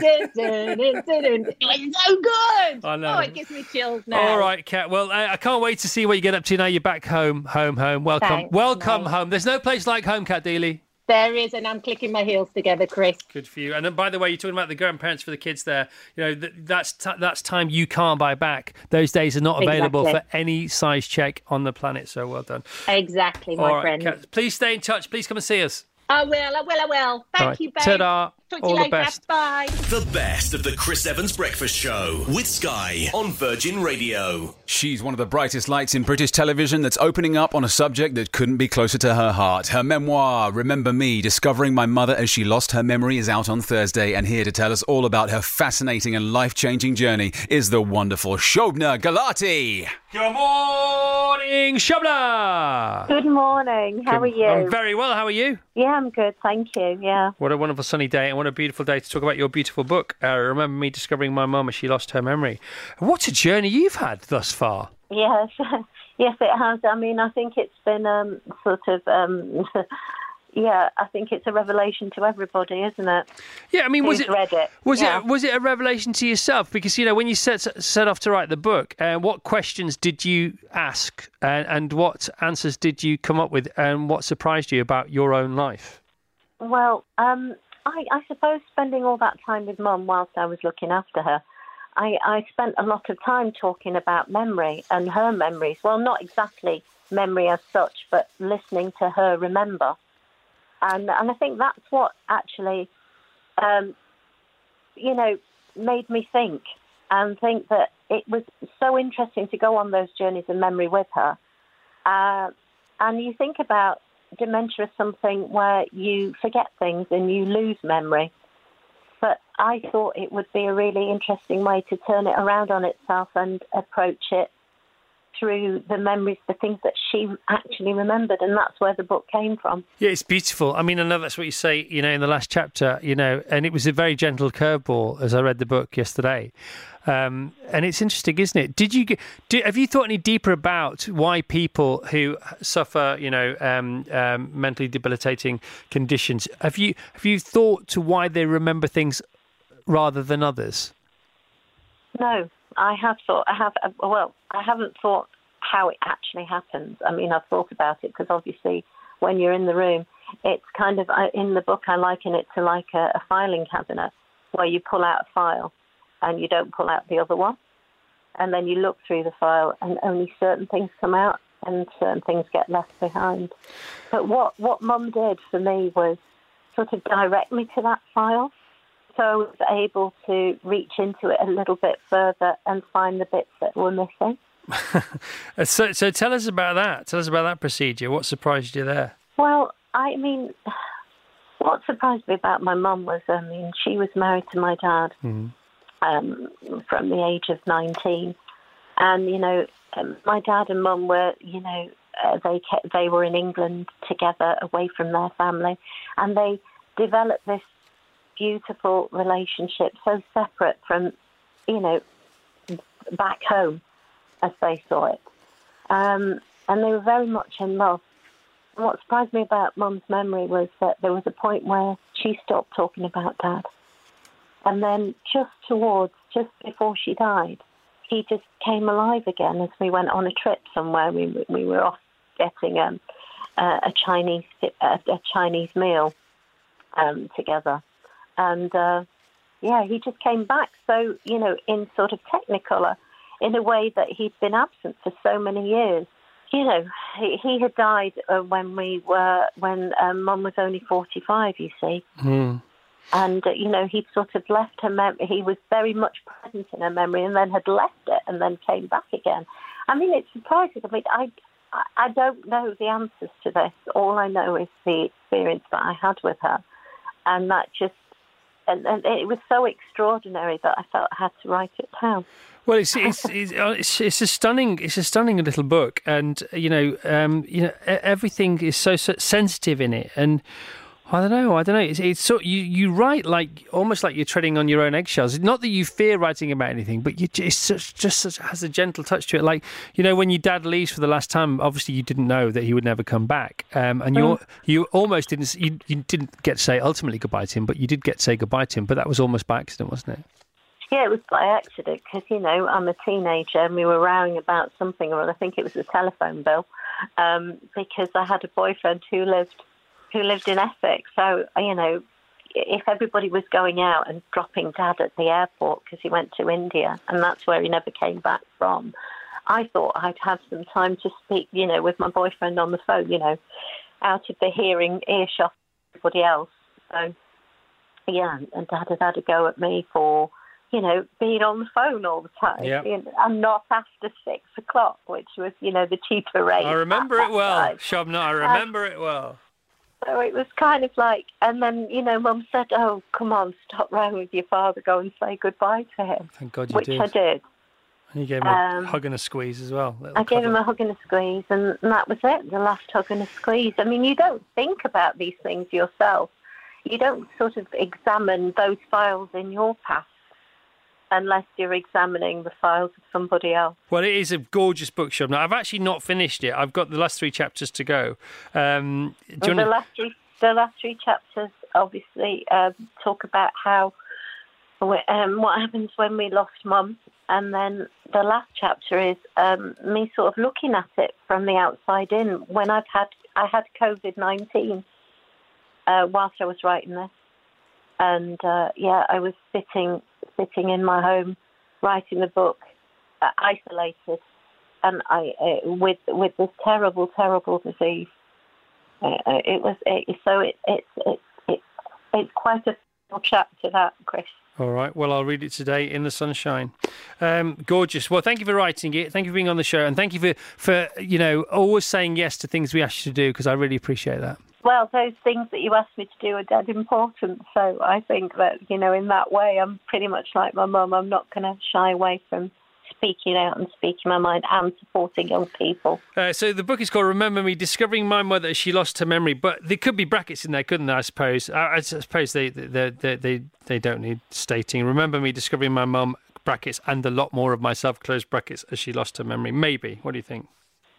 so good. I know. Oh, it gives me chills now. All right, Cat. Well, I, I, can't wait to see what you get up to now. You're back home, home, home. Welcome. Thanks, Welcome mate. home. There's no place like home, Cat Deeley. There is, and I'm clicking my heels together, Chris. Good for you. And then, by the way, you're talking about the grandparents for the kids there. You know, th- that's t- that's time you can't buy back. Those days are not available exactly. for any size check on the planet. So well done. Exactly, my right, friend. Cat, please stay in touch. Please come and see us. I will, I will, I will. Thank right. you, babe. Ta-da. Talk to All you the later. best. Bye. The best of the Chris Evans Breakfast Show with Sky on Virgin Radio. She's one of the brightest lights in British television that's opening up on a subject that couldn't be closer to her heart. Her memoir, Remember Me, Discovering My Mother as She Lost Her Memory, is out on Thursday. And here to tell us all about her fascinating and life changing journey is the wonderful Shobna Gulati. Good morning, Shobna. Good morning. How are you? I'm very well. How are you? yeah, I'm good. Thank you. Yeah. What a wonderful sunny day, and what a beautiful day to talk about your beautiful book. Uh, Remember me discovering my mum as she lost her memory. What a journey you've had thus far. Yes. yes, it has. I mean, I think it's been um, sort of. Um, yeah, I think it's a revelation to everybody, isn't it? Yeah, I mean, was Who's it read it? was Yeah. it was it a revelation to yourself? Because you know, when you set set off to write the book, uh, what questions did you ask, uh, and what answers did you come up with, and what surprised you about your own life? Well, um, I, I suppose spending all that time with Mum whilst I was looking after her, I, I spent a lot of time talking about memory and her memories. Well, not exactly memory as such, but listening to her remember. And and I think that's what actually, um, you know, made me think and think that it was so interesting to go on those journeys of memory with her. Uh, and you think about dementia is something where you forget things and you lose memory. But I thought it would be a really interesting way to turn it around on itself and approach it through the memories, the things that she actually remembered, and that's where the book came from. Yeah, it's beautiful. I mean, I know that's what you say, you know, in the last chapter, you know, and it was a very gentle curveball as I read the book yesterday. Um, and it's interesting, isn't it? Did you get, do, have you thought any deeper about why people who suffer, you know, um, um, mentally debilitating conditions have you have you thought to why they remember things rather than others? No, I have thought. I have. uh, Well, I haven't thought how it actually happens. I mean, I've thought about it because obviously, when you're in the room, it's kind of in the book. I liken it to like a, a filing cabinet where you pull out a file and you don't pull out the other one, and then you look through the file and only certain things come out and certain things get left behind. But what what Mum did for me was sort of direct me to that file so I was able to reach into it a little bit further and find the bits that were missing. So, so tell us about that. Tell us about that procedure. What surprised you there? Well, I mean, what surprised me about my mum was, I mean, she was married to my dad um, from the age of 19. And, you know, um, my dad and mum were, you know, uh, they kept, they were in England together away from their family. And they developed this beautiful relationship so separate from, you know, back home as they saw it. Um, and they were very much in love. And what surprised me about Mum's memory was that there was a point where she stopped talking about Dad. And then just towards, just before she died, he just came alive again as we went on a trip somewhere. We, we were off getting um, uh, a Chinese a, a Chinese meal um, together, and uh, yeah, he just came back. So you know, in sort of Technicolor, in a way that he'd been absent for so many years. You know, he, he had died uh, when we were when um, Mum was only forty-five. You see, and uh, you know he'd sort of left her memory. He was very much present in her memory, and then had left it, and then came back again. I mean, it's surprising. I mean, I I- I don't know the answers to this. All I know is the experience that I had with her, and that just and, and it was so extraordinary that I felt I had to write it down. Well, it's it's it's, uh, it's a stunning it's a stunning little book, and you know um, you know everything is so, so sensitive in it, and I don't know I don't know it's it's so you you write like almost like you're treading on your own eggshells. Not that you fear writing about anything, but you it's such, just such, has a gentle touch to it. Like you know when your dad leaves for the last time, obviously you didn't know that he would never come back, um, and you Mm. you almost didn't you, you didn't get to say ultimately goodbye to him, but you did get to say goodbye to him. But that was almost by accident, wasn't it? Yeah, it was by accident because you know I'm a teenager and we were rowing about something or other. I think it was a telephone bill um, because I had a boyfriend who lived who lived in Essex. So you know, if everybody was going out and dropping Dad at the airport because he went to India and that's where he never came back from, I thought I'd have some time to speak, you know, with my boyfriend on the phone, you know, out of the hearing earshot of everybody else. So yeah, and Dad had had a go at me for, you know, being on the phone all the time. Yeah. And- not after six o'clock, which was, you know, the cheaper rate. I remember it well, time. Shobna. I uh, remember it well. So it was kind of like, and then, you know, Mum said, oh, come on, stop rowing with your father, go and say goodbye to him. Thank God you which did. I did. And you gave him Um, a hug and a squeeze as well. I gave him a hug and a squeeze, and that was it, the last hug and a squeeze. I mean, you don't think about these things yourself. You don't sort of examine those files in your past unless you're examining the files of somebody else. Well, it is a gorgeous book, Shobna. I've actually not finished it. I've got the last three chapters to go. Um, Well, the last three, the last three chapters obviously um, talk about how um, what happens when we lost mum, and then the last chapter is um, me sort of looking at it from the outside in. When I've had I had COVID nineteen uh, whilst I was writing this, and uh, yeah, I was sitting sitting in my home writing the book, uh, isolated, and I uh, with with this terrible terrible disease. Uh, uh, it was it, so it, it's it's it's it's quite a chapter that Chris. All right. Well, I'll read it today in the sunshine. Um, gorgeous. Well, thank you for writing it. Thank you for being on the show, and thank you for for you know always saying yes to things we ask you to do because I really appreciate that. Well, those things that you asked me to do are dead important. So I think that you know in that way I'm pretty much like my mum. I'm not going to shy away from speaking out and speaking my mind and supporting young people. Uh, so the book is called "Remember Me: Discovering My Mother as She Lost Her Memory," but there could be brackets in there, couldn't there? I suppose. I, I suppose they they, they they they don't need stating. Remember me: Discovering My Mum brackets and a lot more of myself close brackets as she lost her memory. Maybe. What do you think?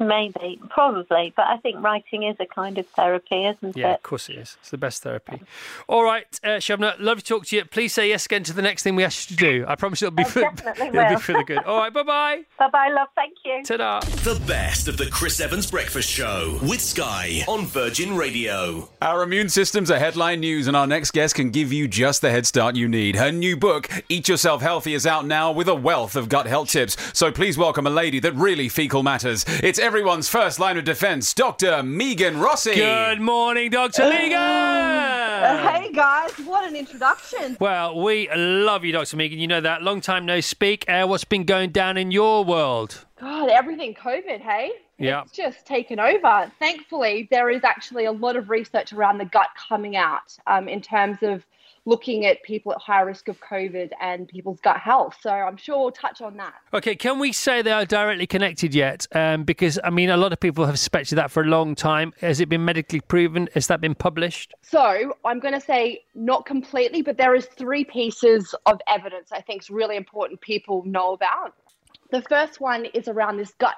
Maybe, probably, but I think writing is a kind of therapy, isn't Yeah, it? of course it is. It's the best therapy. All right, uh, Shobna, love to talk to you. Please say yes again to the next thing we ask you to do. I promise it'll be for, definitely it'll be will. for the good. All right, bye bye. Bye bye, love. Thank you. Ta-da. The best of the Chris Evans Breakfast Show with Sky on Virgin Radio. Our immune systems are headline news, and our next guest can give you just the head start you need. Her new book, Eat Yourself Healthy, is out now with a wealth of gut health tips. So please welcome a lady that really fecal matters. It's everyone's first line of defense, Dr. Megan Rossi. Good morning, Dr. Megan. Hey guys, what an introduction. Well, we love you, Dr. Megan. You know that. Long time no speak. Uh, what's been going down in your world? God, everything COVID, hey? Yeah. It's just taken over. Thankfully, there is actually a lot of research around the gut coming out um, in terms of looking at people at high risk of COVID and people's gut health. So I'm sure we'll touch on that. Okay, can we say they are directly connected yet? Um, because, I mean, a lot of people have suspected that for a long time. Has it been medically proven? Has that been published? So I'm going to say not completely, but there is three pieces of evidence I think is really important people know about. The first one is around this gut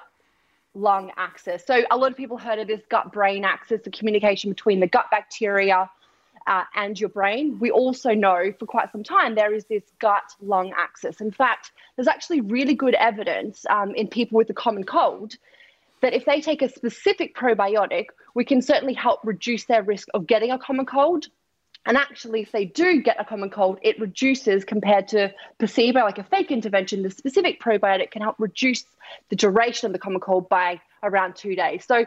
lung axis. So a lot of people heard of this gut brain axis, the communication between the gut bacteria uh, and your brain. We also know for quite some time there is this gut lung axis. In fact, there's actually really good evidence um, in people with the common cold that if they take a specific probiotic, we can certainly help reduce their risk of getting a common cold. And actually, if they do get a common cold, it reduces compared to placebo, like a fake intervention. The specific probiotic can help reduce the duration of the common cold by around two days. So,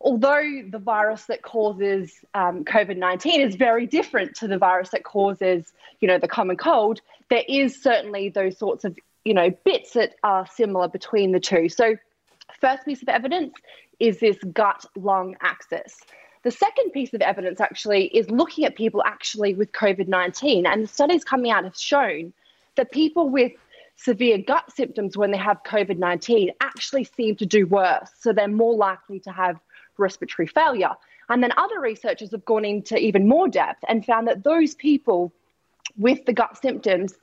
although the virus that causes um, COVID 19 is very different to the virus that causes, you know, the common cold, there is certainly those sorts of, you know, bits that are similar between the two. So, first piece of evidence is this gut lung axis. The second piece of evidence actually is looking at people actually with COVID 19. And the studies coming out have shown that people with severe gut symptoms when they have COVID 19 actually seem to do worse. So they're more likely to have respiratory failure. And then other researchers have gone into even more depth and found that those people with the gut symptoms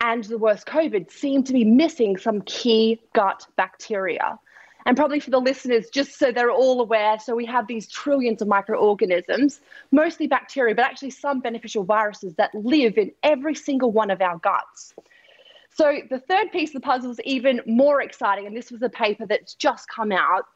and the worst COVID seem to be missing some key gut bacteria. And probably for the listeners, just so they're all aware, so we have these trillions of microorganisms, mostly bacteria, but actually some beneficial viruses that live in every single one of our guts. So the third piece of the puzzle is even more exciting, and this was a paper that's just come out,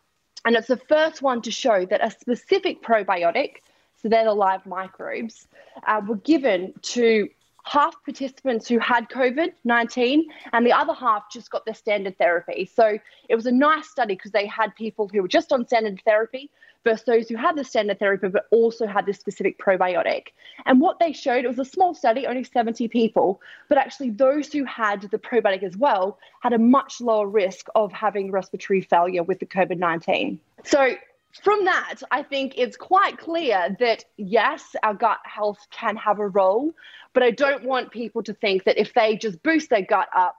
and it's the first one to show that a specific probiotic, so they're the live microbes, uh, were given to half participants who had COVID 19, and the other half just got their standard therapy. So it was a nice study because they had people who were just on standard therapy versus those who had the standard therapy but also had this specific probiotic. And what they showed, it was a small study, only 70 people, but actually those who had the probiotic as well had a much lower risk of having respiratory failure with the COVID 19. So from that, I think it's quite clear that yes, our gut health can have a role, but I don't want people to think that if they just boost their gut up,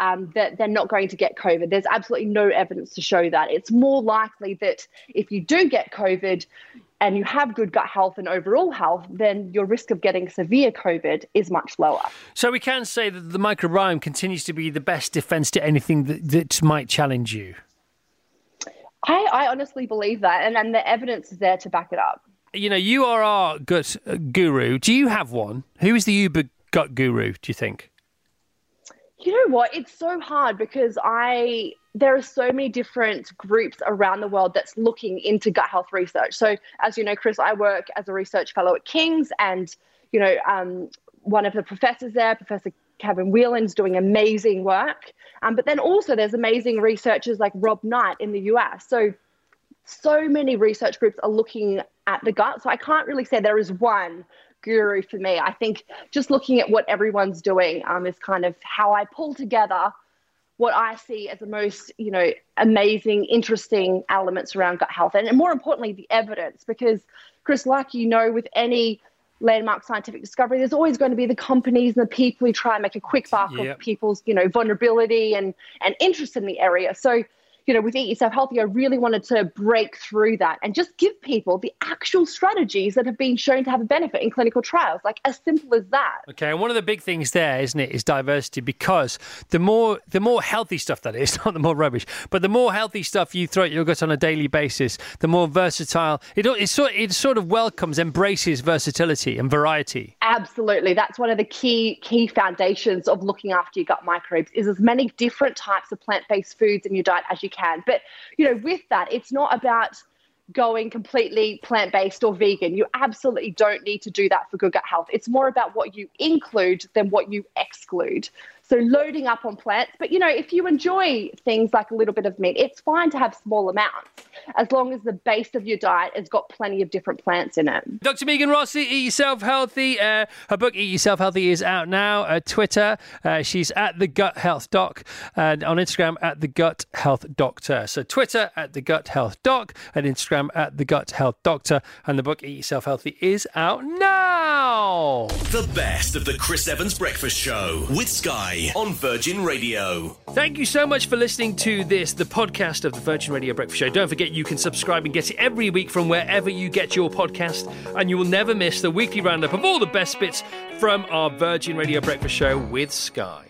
um, that they're not going to get COVID. There's absolutely no evidence to show that. It's more likely that if you do get COVID and you have good gut health and overall health, then your risk of getting severe COVID is much lower. So we can say that the microbiome continues to be the best defense to anything that, that might challenge you. I, I honestly believe that, and, and the evidence is there to back it up. You know, you are our gut uh, guru. Do you have one? Who is the Uber gut guru, do you think? You know what? It's so hard because I there are so many different groups around the world that's looking into gut health research. So, as you know, Chris, I work as a research fellow at King's, and you know, um, one of the professors there, Professor Kevin Whelan's doing amazing work. Um, but then also there's amazing researchers like Rob Knight in the US. So, so many research groups are looking at the gut. So I can't really say there is one guru for me. I think just looking at what everyone's doing um, is kind of how I pull together what I see as the most, you know, amazing, interesting elements around gut health, and, and more importantly, the evidence. Because, Chris, like you know, with any landmark scientific discovery, there's always going to be the companies and the people who try and make a quick buck Yep. of people's, you know, vulnerability and and interest in the area. So, you know, with Eat Yourself Healthy, I really wanted to break through that and just give people the actual strategies that have been shown to have a benefit in clinical trials, like as simple as that. Okay, and one of the big things there, isn't it, is diversity because the more the more healthy stuff that is, not the more rubbish, but the more healthy stuff you throw at your gut on a daily basis, the more versatile it it sort it sort of welcomes, embraces versatility and variety. Absolutely. That's one of the key key foundations of looking after your gut microbes is as many different types of plant-based foods in your diet as you can. But, you know, with that, it's not about going completely plant-based or vegan. You absolutely don't need to do that for good gut health. It's more about what you include than what you exclude. So loading up on plants, but you know, if you enjoy things like a little bit of meat, it's fine to have small amounts as long as the base of your diet has got plenty of different plants in it. Dr. Megan Rossi, Eat Yourself Healthy. Uh, her book, Eat Yourself Healthy, is out now. Uh, Twitter, uh, she's at the Gut Health Doc, and on Instagram at the Gut Health Doctor. So Twitter at the Gut Health Doc, and Instagram at the Gut Health Doctor. And the book, Eat Yourself Healthy, is out now. The best of the Chris Evans Breakfast Show with Sky on Virgin Radio. Thank you so much for listening to this, the podcast of the Virgin Radio Breakfast Show. Don't forget you can subscribe and get it every week from wherever you get your podcast, and you will never miss the weekly roundup of all the best bits from our Virgin Radio Breakfast Show with Sky.